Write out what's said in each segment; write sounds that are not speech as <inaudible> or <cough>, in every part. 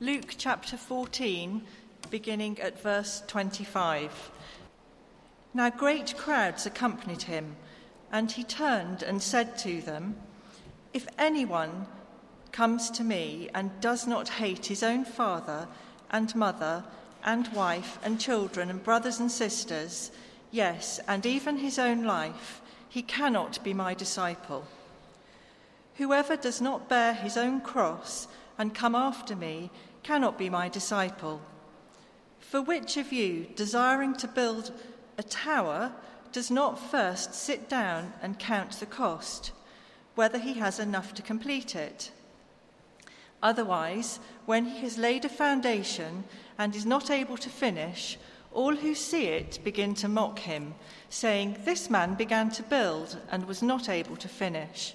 Luke chapter 14, beginning at verse 25. Now great crowds accompanied him, and he turned and said to them, If anyone comes to me and does not hate his own father and mother and wife and children and brothers and sisters, yes, and even his own life, he cannot be my disciple. Whoever does not bear his own cross and come after me cannot be my disciple. For which of you, desiring to build a tower, does not first sit down and count the cost, whether he has enough to complete it? Otherwise, when he has laid a foundation and is not able to finish, all who see it begin to mock him, saying, This man began to build and was not able to finish.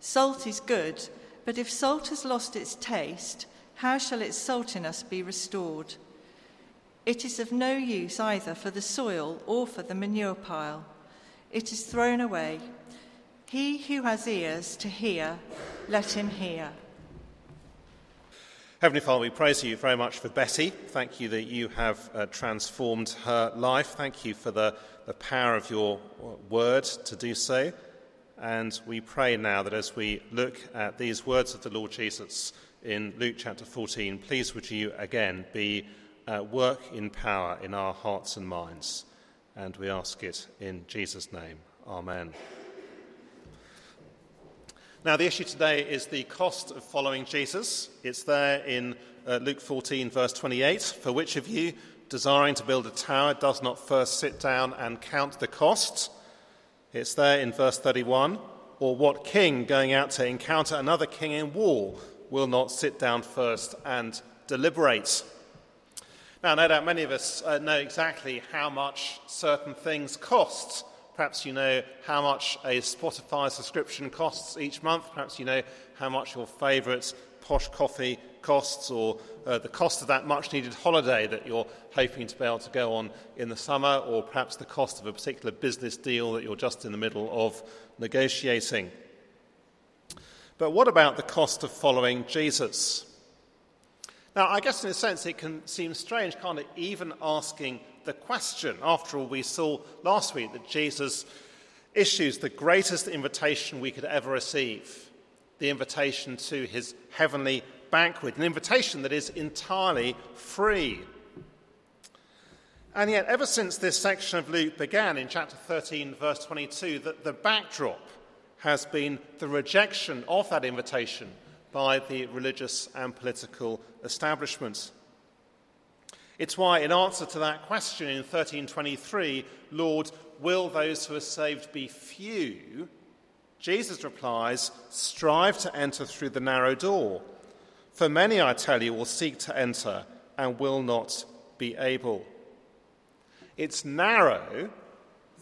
Salt is good, but if salt has lost its taste, how shall its saltiness be restored? It is of no use either for the soil or for the manure pile. It is thrown away. He who has ears to hear, let him hear. Heavenly Father, we praise you very much for Betty. Thank you that you have uh, transformed her life. Thank you for the, the power of your word to do so. And we pray now that as we look at these words of the Lord Jesus in Luke chapter 14, please would you again be at work in power in our hearts and minds. And we ask it in Jesus' name. Amen. Now, the issue today is the cost of following Jesus. It's there in uh, Luke 14, verse 28. For which of you, desiring to build a tower, does not first sit down and count the cost? It's there in verse 31. Or what king going out to encounter another king in war will not sit down first and deliberate? Now, no doubt many of us uh, know exactly how much certain things cost. Perhaps you know how much a Spotify subscription costs each month. Perhaps you know how much your favourite posh coffee costs, or uh, the cost of that much needed holiday that you're hoping to be able to go on in the summer, or perhaps the cost of a particular business deal that you're just in the middle of negotiating. But what about the cost of following Jesus? Now, I guess in a sense it can seem strange, can't it, even asking the question. After all, we saw last week that Jesus issues the greatest invitation we could ever receive the invitation to his heavenly banquet, an invitation that is entirely free. And yet, ever since this section of Luke began in chapter 13, verse 22, that the backdrop has been the rejection of that invitation by the religious and political establishment. It's why, in answer to that question in 1323, Lord, will those who are saved be few? Jesus replies, Strive to enter through the narrow door. For many, I tell you, will seek to enter and will not be able. It's narrow,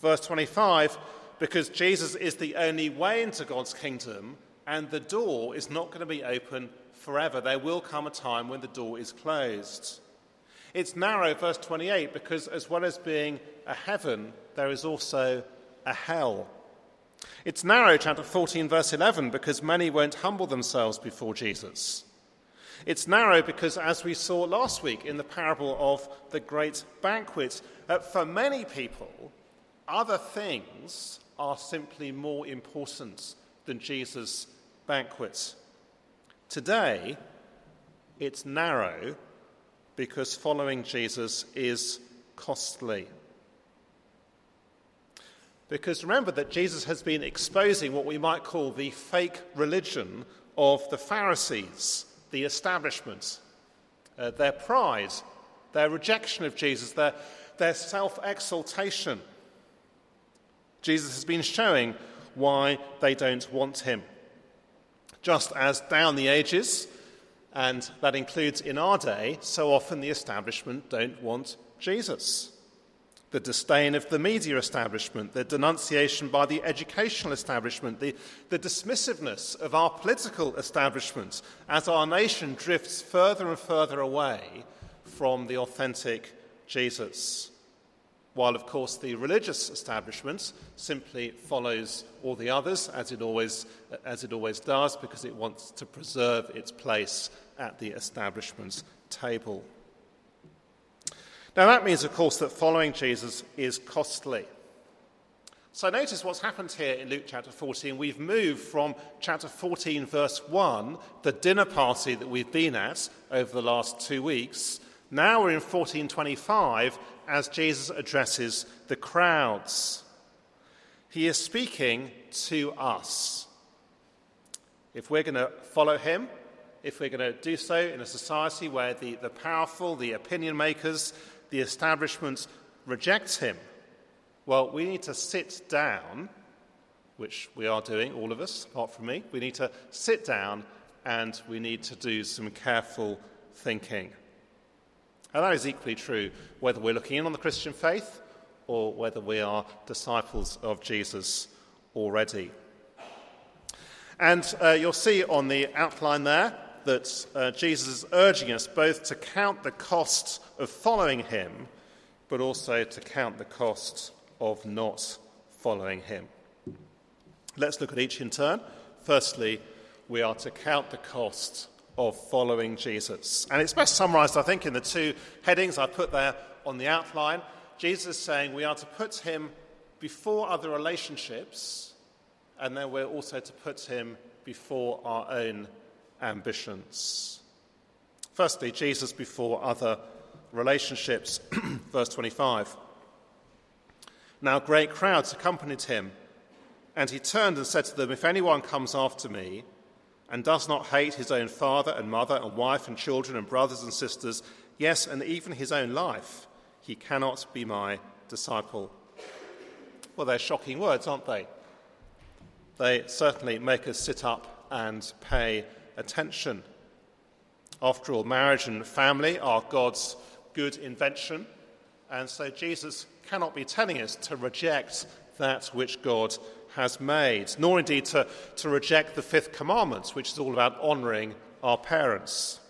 verse 25, because Jesus is the only way into God's kingdom, and the door is not going to be open forever. There will come a time when the door is closed. It's narrow, verse 28, because as well as being a heaven, there is also a hell. It's narrow, chapter 14, verse 11, because many won't humble themselves before Jesus. It's narrow because, as we saw last week in the parable of the great banquet, uh, for many people, other things are simply more important than Jesus' banquet. Today, it's narrow because following Jesus is costly. Because remember that Jesus has been exposing what we might call the fake religion of the Pharisees, the establishment, uh, their pride, their rejection of Jesus, their, their self exaltation. Jesus has been showing why they don't want him. Just as down the ages, And that includes in our day, so often the establishment don't want Jesus. The disdain of the media establishment, the denunciation by the educational establishment, the, the dismissiveness of our political establishment as our nation drifts further and further away from the authentic Jesus. While, of course, the religious establishment simply follows all the others, as it always, as it always does, because it wants to preserve its place at the establishment's table. Now, that means, of course, that following Jesus is costly. So, notice what's happened here in Luke chapter 14. We've moved from chapter 14, verse 1, the dinner party that we've been at over the last two weeks. Now we're in 1425 as Jesus addresses the crowds. He is speaking to us. If we're going to follow him, if we're going to do so in a society where the, the powerful, the opinion makers, the establishment rejects him, well, we need to sit down, which we are doing, all of us, apart from me. We need to sit down and we need to do some careful thinking. And that is equally true whether we're looking in on the Christian faith or whether we are disciples of Jesus already. And uh, you'll see on the outline there that uh, Jesus is urging us both to count the cost of following him, but also to count the cost of not following him. Let's look at each in turn. Firstly, we are to count the cost of following Jesus. And it's best summarized, I think, in the two headings I put there on the outline. Jesus is saying we are to put him before other relationships, and then we're also to put him before our own ambitions. Firstly, Jesus before other relationships. <clears throat> Verse 25. Now great crowds accompanied him, and he turned and said to them, If anyone comes after me and does not hate his own father and mother and wife and children and brothers and sisters, yes, and even his own life, he cannot be my disciple. Well, they're shocking words, aren't they? They certainly make us sit up and pay attention. After all, marriage and family are God's good invention, and so Jesus cannot be telling us to reject that which God has made, nor indeed to, to reject the fifth commandment, which is all about honouring our parents.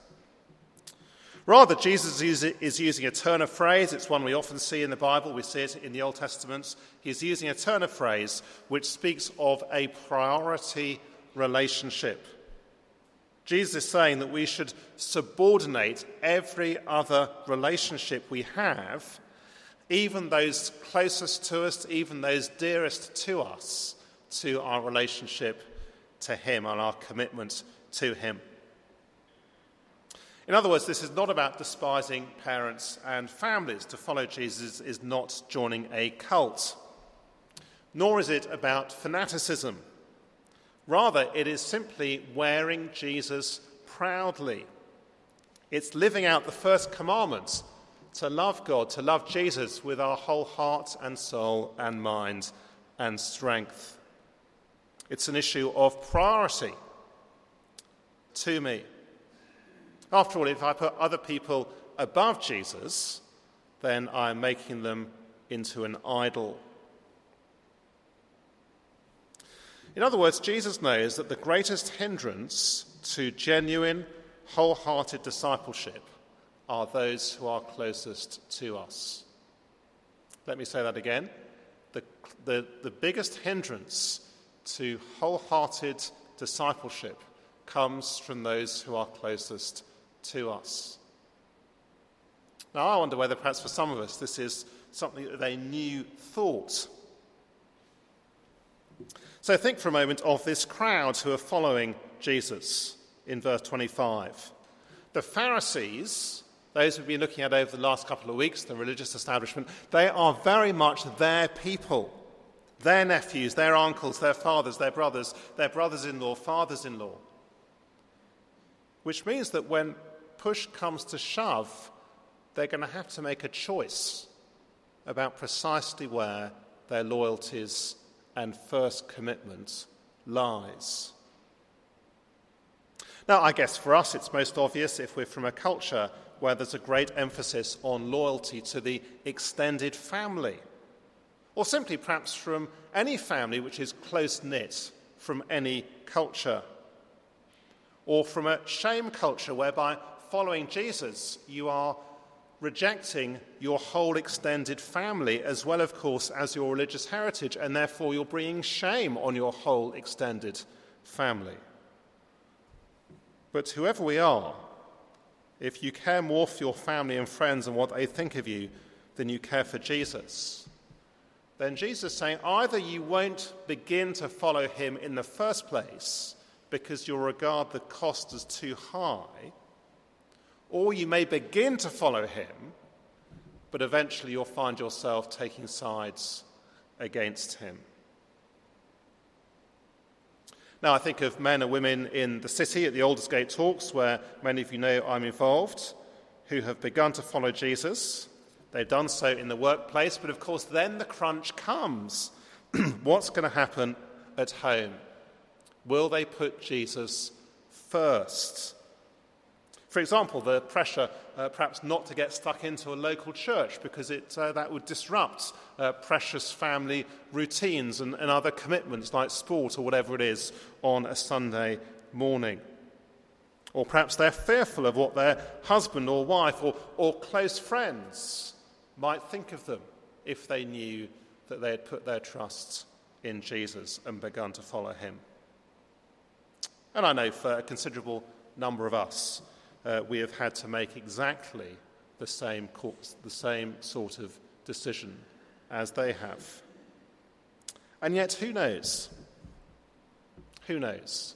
Rather, Jesus is using a turn of phrase. It's one we often see in the Bible. We see it in the Old Testament. He's using a turn of phrase which speaks of a priority relationship. Jesus is saying that we should subordinate every other relationship we have, even those closest to us, even those dearest to us, to our relationship to Him and our commitment to Him. In other words, this is not about despising parents and families. To follow Jesus is not joining a cult, nor is it about fanaticism. Rather, it is simply wearing Jesus proudly. It's living out the first commandments to love God, to love Jesus with our whole heart and soul and mind and strength. It's an issue of priority to me. After all, if I put other people above Jesus, then I'm making them into an idol. In other words, Jesus knows that the greatest hindrance to genuine, wholehearted discipleship are those who are closest to us. Let me say that again. The, the, the biggest hindrance to wholehearted discipleship comes from those who are closest to us. Now, I wonder whether perhaps for some of us this is something that a new thought so think for a moment of this crowd who are following Jesus in verse 25. The Pharisees, those we've been looking at over the last couple of weeks, the religious establishment, they are very much their people. Their nephews, their uncles, their fathers, their brothers, their brothers in law, fathers in law. Which means that when push comes to shove, they're going to have to make a choice about precisely where their loyalties and first commitment lies. Now, I guess for us it's most obvious if we're from a culture where there's a great emphasis on loyalty to the extended family, or simply perhaps from any family which is close knit from any culture, or from a shame culture whereby following Jesus you are rejecting your whole extended family as well, of course, as your religious heritage, and therefore you're bringing shame on your whole extended family. But whoever we are, if you care more for your family and friends and what they think of you than you care for Jesus, then Jesus is saying either you won't begin to follow him in the first place because you'll regard the cost as too high, or you may begin to follow him, but eventually you'll find yourself taking sides against him. Now, I think of men and women in the city at the Aldersgate Talks, where many of you know I'm involved, who have begun to follow Jesus. They've done so in the workplace, but of course, then the crunch comes. <clears throat> What's going to happen at home? Will they put Jesus first? For example, the pressure uh, perhaps not to get stuck into a local church because it, uh, that would disrupt uh, precious family routines and, and other commitments like sport or whatever it is on a Sunday morning. Or perhaps they're fearful of what their husband or wife or, or close friends might think of them if they knew that they had put their trust in Jesus and begun to follow him. And I know for a considerable number of us, uh, we have had to make exactly the same, course, the same sort of decision as they have. And yet, who knows? Who knows?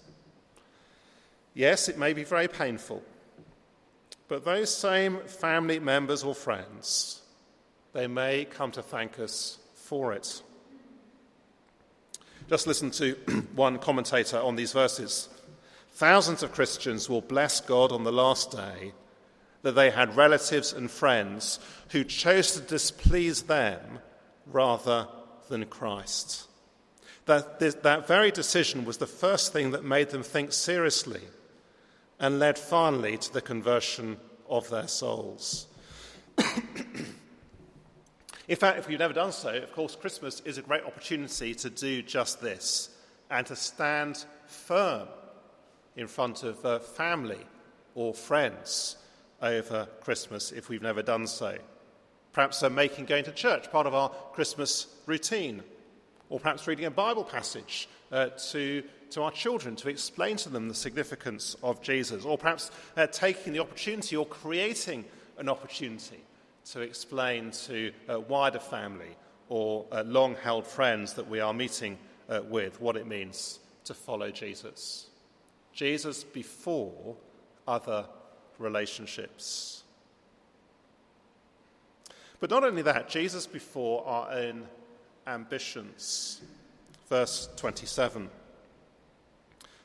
Yes, it may be very painful, but those same family members or friends, they may come to thank us for it. Just listen to <clears throat> one commentator on these verses. Thousands of Christians will bless God on the last day that they had relatives and friends who chose to displease them rather than Christ. That, that very decision was the first thing that made them think seriously and led finally to the conversion of their souls. <coughs> In fact, if you've never done so, of course, Christmas is a great opportunity to do just this and to stand firm in front of uh, family or friends over Christmas if we've never done so. Perhaps uh, making going to church part of our Christmas routine, or perhaps reading a Bible passage uh, to, to our children to explain to them the significance of Jesus, or perhaps uh, taking the opportunity or creating an opportunity to explain to a wider family or uh, long held friends that we are meeting uh, with what it means to follow Jesus. Jesus before other relationships. But not only that, Jesus before our own ambitions. Verse 27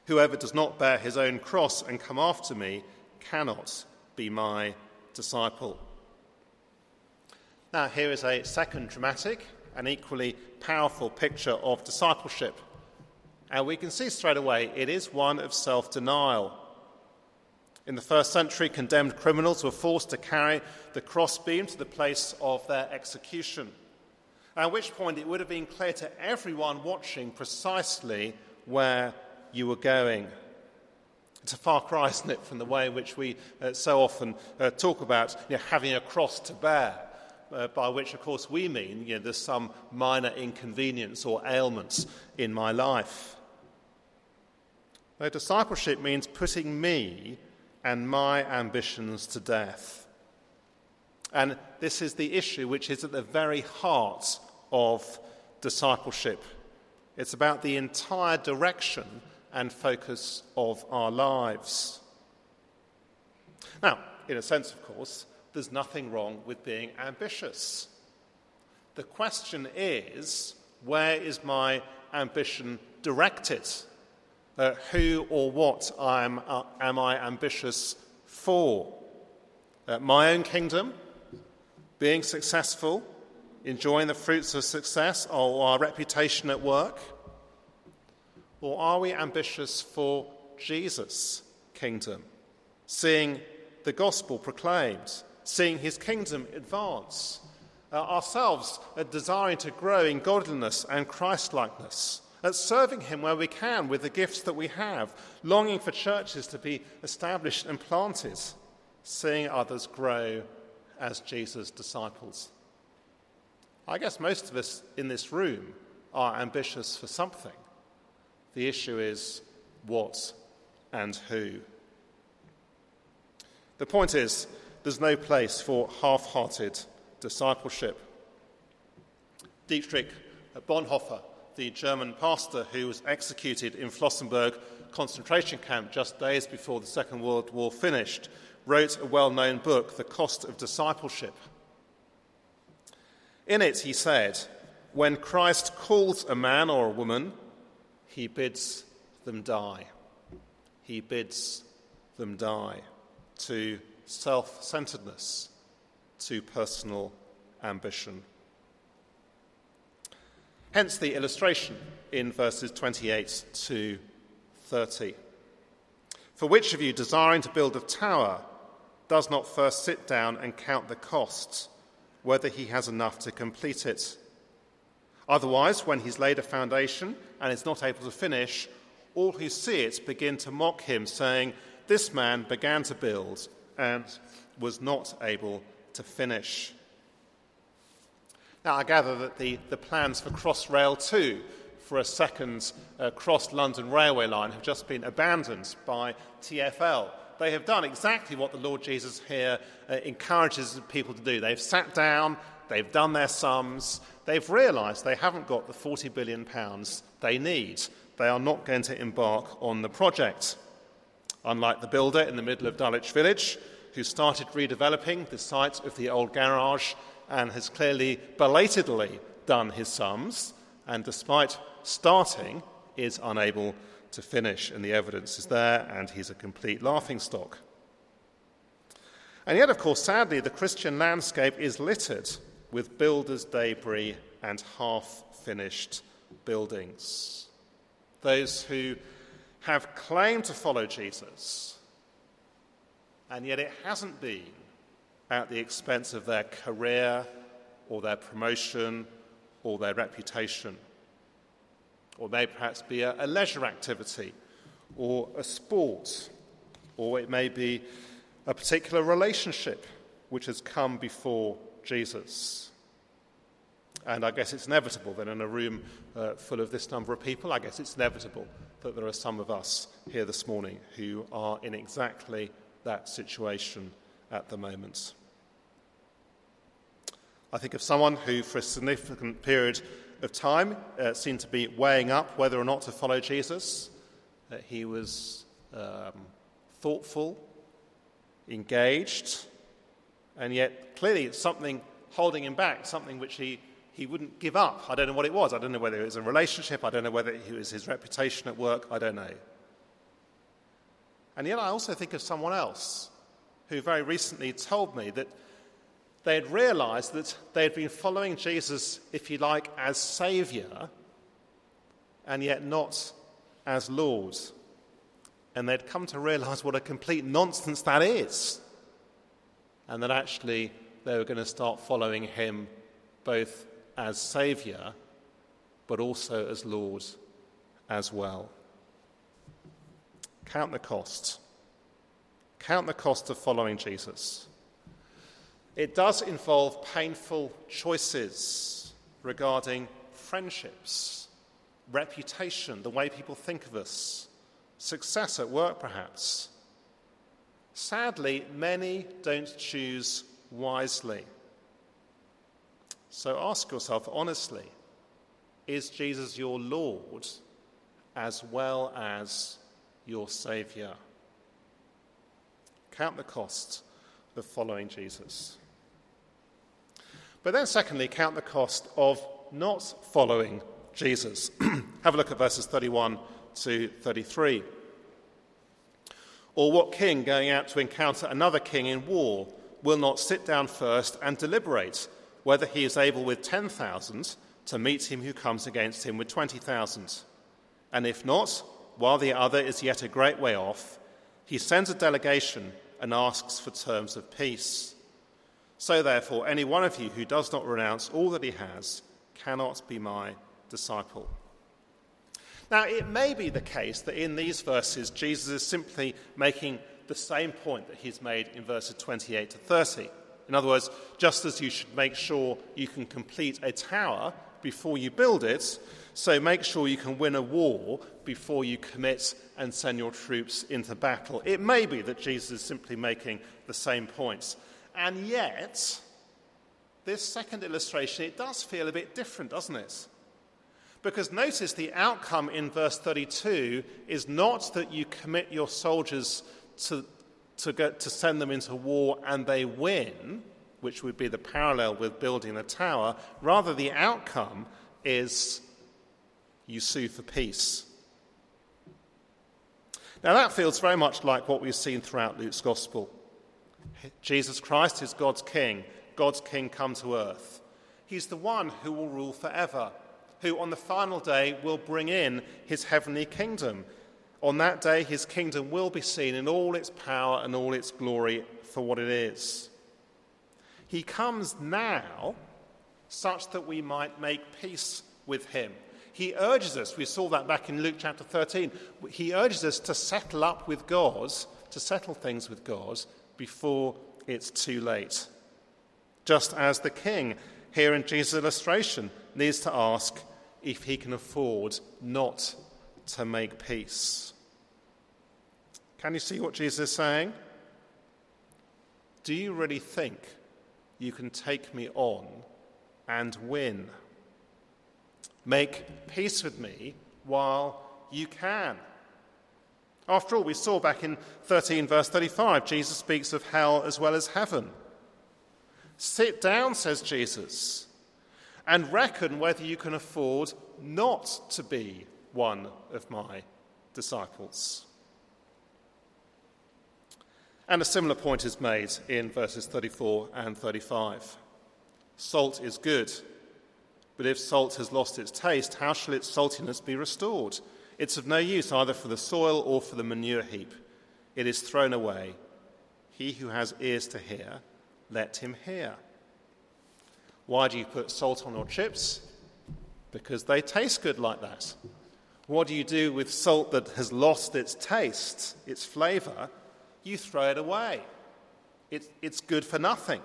Whoever does not bear his own cross and come after me cannot be my disciple. Now, here is a second dramatic and equally powerful picture of discipleship and we can see straight away it is one of self denial. In the first century, condemned criminals were forced to carry the crossbeam to the place of their execution, at which point it would have been clear to everyone watching precisely where you were going. It's a far cry, isn't it, from the way in which we uh, so often uh, talk about you know, having a cross to bear uh, by which, of course, we mean you know, there's some minor inconvenience or ailments in my life. No, discipleship means putting me and my ambitions to death. And this is the issue which is at the very heart of discipleship. It's about the entire direction and focus of our lives. Now, in a sense, of course, there's nothing wrong with being ambitious. The question is where is my ambition directed? Uh, who or what am, uh, am I ambitious for? Uh, my own kingdom, being successful, enjoying the fruits of success, or our reputation at work? Or are we ambitious for Jesus, kingdom, seeing the gospel proclaimed, seeing his kingdom advance, uh, ourselves uh, desiring to grow in godliness and Christlikeness, at serving him where we can with the gifts that we have, longing for churches to be established and planted, seeing others grow as Jesus' disciples. I guess most of us in this room are ambitious for something. The issue is what and who. The point is, there's no place for half hearted discipleship. Dietrich Bonhoeffer, the German pastor who was executed in Flossenburg concentration camp just days before the Second World War finished, wrote a well known book, The Cost of Discipleship. In it, he said, When Christ calls a man or a woman, he bids them die. He bids them die to self centeredness, to personal ambition. Hence the illustration in verses 28 to 30. For which of you, desiring to build a tower, does not first sit down and count the costs, whether he has enough to complete it? Otherwise, when he's laid a foundation and is not able to finish, all who see it begin to mock him, saying, This man began to build and was not able to finish. Now, I gather that the, the plans for Crossrail 2 for a second uh, cross London railway line have just been abandoned by TFL. They have done exactly what the Lord Jesus here uh, encourages people to do. They've sat down, they've done their sums, they've realised they haven't got the 40 billion pounds they need. They are not going to embark on the project. Unlike the builder in the middle of Dulwich Village, who started redeveloping the site of the old garage and has clearly belatedly done his sums, and despite starting, is unable to finish. And the evidence is there, and he's a complete laughingstock. And yet, of course, sadly, the Christian landscape is littered with builders' debris and half finished buildings. Those who have claimed to follow Jesus, and yet it hasn't been at the expense of their career or their promotion or their reputation. Or may perhaps be a, a leisure activity or a sport, or it may be a particular relationship which has come before Jesus. And I guess it's inevitable that in a room uh, full of this number of people, I guess it's inevitable that there are some of us here this morning who are in exactly that situation at the moment. I think of someone who, for a significant period of time, uh, seemed to be weighing up whether or not to follow Jesus. That he was um, thoughtful, engaged, and yet clearly it's something holding him back, something which he, he wouldn't give up. I don't know what it was. I don't know whether it was a relationship. I don't know whether it was his reputation at work. I don't know. And yet I also think of someone else who very recently told me that they had realized that they had been following Jesus, if you like, as Savior, and yet not as Lord. And they'd come to realize what a complete nonsense that is. And that actually they were going to start following Him both as Savior, but also as Lord as well. Count the cost. Count the cost of following Jesus. It does involve painful choices regarding friendships, reputation, the way people think of us, success at work, perhaps. Sadly, many don't choose wisely. So ask yourself honestly is Jesus your Lord as well as your Saviour? Count the cost of following Jesus. But then, secondly, count the cost of not following Jesus. <clears throat> Have a look at verses 31 to 33. Or what king going out to encounter another king in war will not sit down first and deliberate whether he is able with 10,000 to meet him who comes against him with 20,000? And if not, while the other is yet a great way off, he sends a delegation and asks for terms of peace. So, therefore, any one of you who does not renounce all that he has cannot be my disciple. Now, it may be the case that in these verses, Jesus is simply making the same point that he's made in verses 28 to 30. In other words, just as you should make sure you can complete a tower before you build it, so make sure you can win a war before you commit and send your troops into battle. It may be that Jesus is simply making the same points. And yet, this second illustration, it does feel a bit different, doesn't it? Because notice the outcome in verse 32 is not that you commit your soldiers to, to, to send them into war and they win, which would be the parallel with building a tower. Rather, the outcome is you sue for peace. Now, that feels very much like what we've seen throughout Luke's gospel. Jesus Christ is God's king, God's king come to earth. He's the one who will rule forever, who on the final day will bring in his heavenly kingdom. On that day, his kingdom will be seen in all its power and all its glory for what it is. He comes now such that we might make peace with him. He urges us, we saw that back in Luke chapter 13, he urges us to settle up with God, to settle things with God before it's too late. Just as the king here in Jesus' illustration needs to ask if he can afford not to make peace. Can you see what Jesus is saying? Do you really think you can take me on and win? Make peace with me while you can. After all, we saw back in 13, verse 35, Jesus speaks of hell as well as heaven. Sit down, says Jesus, and reckon whether you can afford not to be one of my disciples. And a similar point is made in verses 34 and 35. Salt is good, but if salt has lost its taste, how shall its saltiness be restored? It's of no use either for the soil or for the manure heap. It is thrown away. He who has ears to hear, let him hear. Why do you put salt on your chips? Because they taste good like that. What do you do with salt that has lost its taste, its flavour? You throw it away. It, it's good for nothing.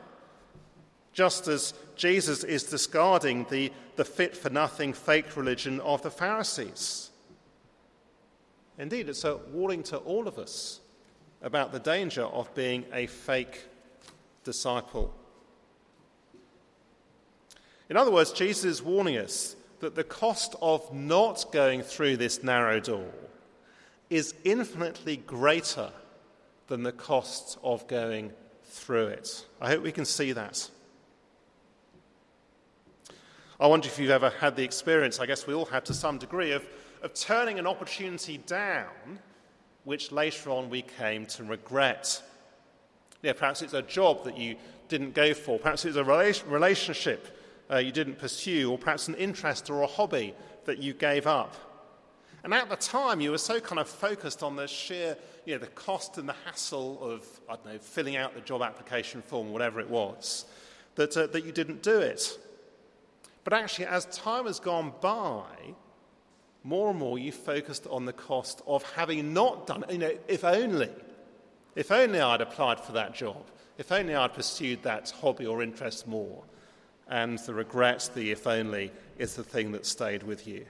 Just as Jesus is discarding the, the fit for nothing fake religion of the Pharisees. Indeed, it's a warning to all of us about the danger of being a fake disciple. In other words, Jesus is warning us that the cost of not going through this narrow door is infinitely greater than the cost of going through it. I hope we can see that. I wonder if you've ever had the experience, I guess we all have to some degree, of of turning an opportunity down, which later on we came to regret. Yeah, perhaps it's a job that you didn't go for, perhaps it's a relationship uh, you didn't pursue, or perhaps an interest or a hobby that you gave up. And at the time, you were so kind of focused on the sheer, you know, the cost and the hassle of, I don't know, filling out the job application form, whatever it was, that, uh, that you didn't do it. But actually, as time has gone by, more and more you focused on the cost of having not done it. You know, if only, if only I'd applied for that job, if only I'd pursued that hobby or interest more. And the regret, the if only, is the thing that stayed with you.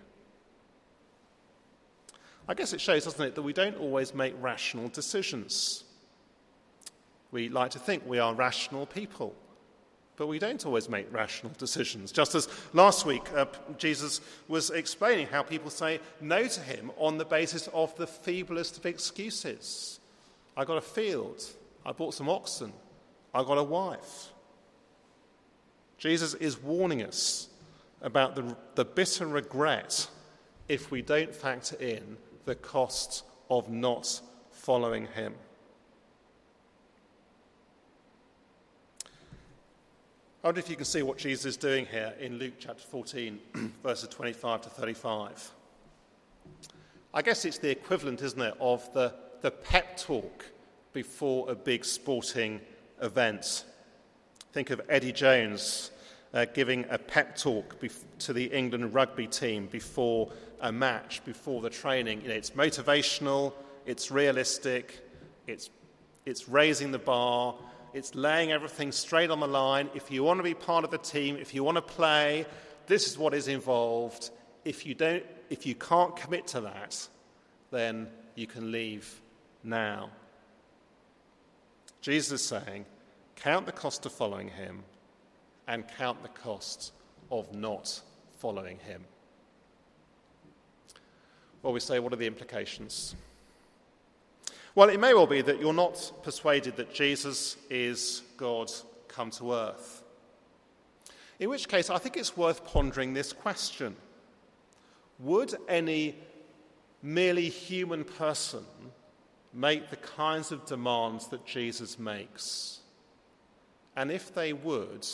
I guess it shows, doesn't it, that we don't always make rational decisions. We like to think we are rational people. But we don't always make rational decisions. Just as last week, uh, Jesus was explaining how people say no to him on the basis of the feeblest of excuses. I got a field, I bought some oxen, I got a wife. Jesus is warning us about the, the bitter regret if we don't factor in the cost of not following him. I wonder if you can see what Jesus is doing here in Luke chapter 14, <clears throat> verses 25 to 35. I guess it's the equivalent, isn't it, of the, the pep talk before a big sporting event. Think of Eddie Jones uh, giving a pep talk bef- to the England rugby team before a match, before the training. You know, it's motivational, it's realistic, it's, it's raising the bar, it's laying everything straight on the line. If you want to be part of the team, if you want to play, this is what is involved. If you, don't, if you can't commit to that, then you can leave now. Jesus is saying, count the cost of following him and count the cost of not following him. Well, we say, what are the implications? Well, it may well be that you're not persuaded that Jesus is God come to earth. In which case, I think it's worth pondering this question Would any merely human person make the kinds of demands that Jesus makes? And if they would,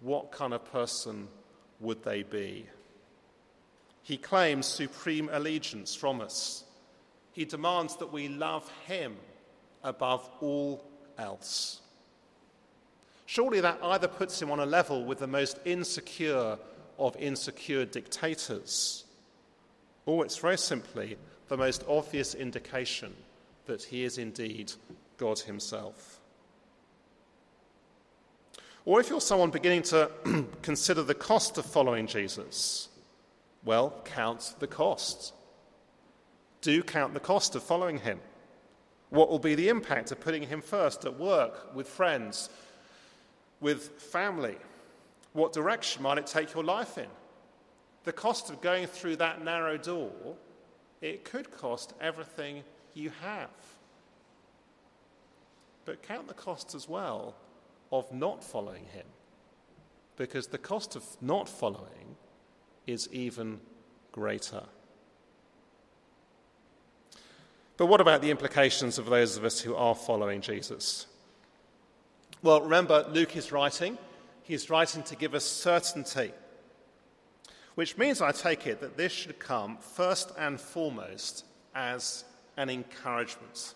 what kind of person would they be? He claims supreme allegiance from us. He demands that we love him above all else. Surely that either puts him on a level with the most insecure of insecure dictators, or it's very simply the most obvious indication that he is indeed God himself. Or if you're someone beginning to <clears throat> consider the cost of following Jesus, well, count the cost. Do count the cost of following him. What will be the impact of putting him first at work, with friends, with family? What direction might it take your life in? The cost of going through that narrow door, it could cost everything you have. But count the cost as well of not following him, because the cost of not following is even greater. But what about the implications of those of us who are following Jesus? Well, remember, Luke is writing. He's writing to give us certainty, which means, I take it, that this should come first and foremost as an encouragement.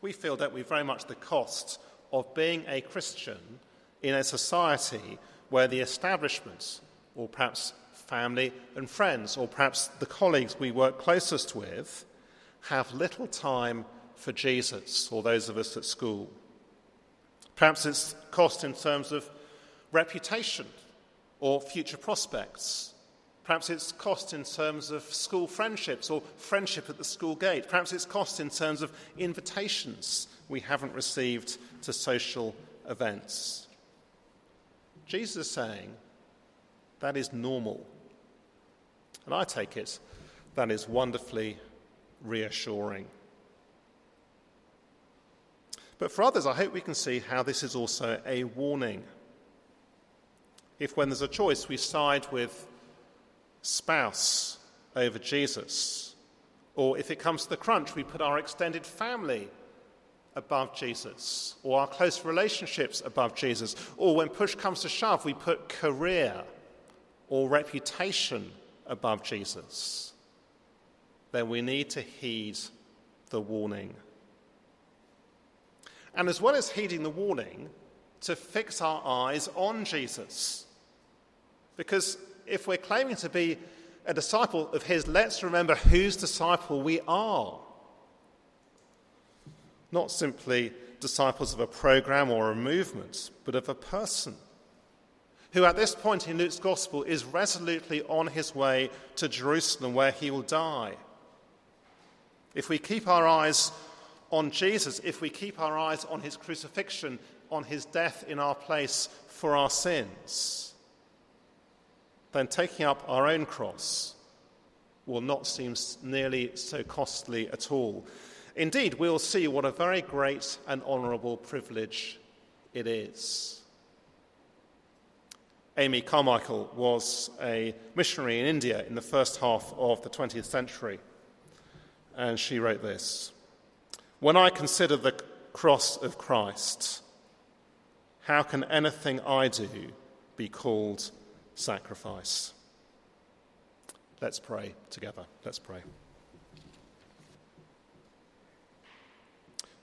We feel, that we, very much the cost of being a Christian in a society where the establishment, or perhaps family and friends, or perhaps the colleagues we work closest with, have little time for Jesus or those of us at school. Perhaps it's cost in terms of reputation or future prospects. Perhaps it's cost in terms of school friendships or friendship at the school gate. Perhaps it's cost in terms of invitations we haven't received to social events. Jesus is saying that is normal. And I take it that is wonderfully reassuring. But for others, I hope we can see how this is also a warning. If, when there's a choice, we side with spouse over Jesus, or if it comes to the crunch, we put our extended family above Jesus, or our close relationships above Jesus, or when push comes to shove, we put career or reputation above Jesus then we need to heed the warning. And as well as heeding the warning, to fix our eyes on Jesus. Because if we're claiming to be a disciple of His, let's remember whose disciple we are. Not simply disciples of a program or a movement, but of a person who at this point in Luke's gospel is resolutely on his way to Jerusalem where he will die. If we keep our eyes on Jesus, if we keep our eyes on his crucifixion, on his death in our place for our sins, then taking up our own cross will not seem nearly so costly at all. Indeed, we'll see what a very great and honourable privilege it is. Amy Carmichael was a missionary in India in the first half of the 20th century and she wrote this When I consider the cross of Christ, how can anything I do be called sacrifice? Let's pray together. Let's pray.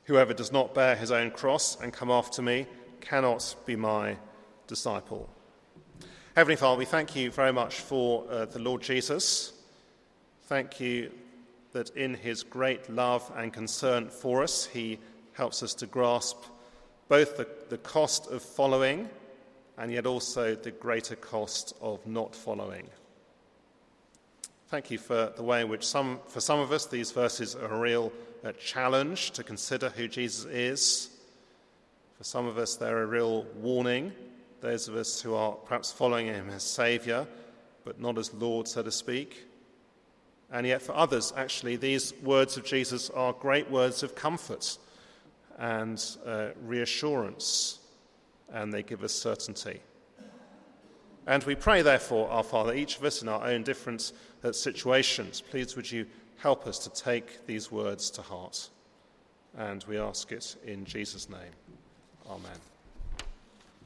Whoever does not bear his own cross and come after me cannot be my disciple. Heavenly Father, we thank you very much for uh, the Lord Jesus. Thank you that in his great love and concern for us, he helps us to grasp both the, the cost of following and yet also the greater cost of not following. Thank you for the way in which some, for some of us these verses are a real uh, challenge to consider who Jesus is. For some of us, they're a real warning. Those of us who are perhaps following him as Saviour, but not as Lord, so to speak. And yet, for others, actually, these words of Jesus are great words of comfort and uh, reassurance, and they give us certainty. And we pray, therefore, our Father, each of us in our own different uh, situations, please would you help us to take these words to heart. And we ask it in Jesus' name. Amen.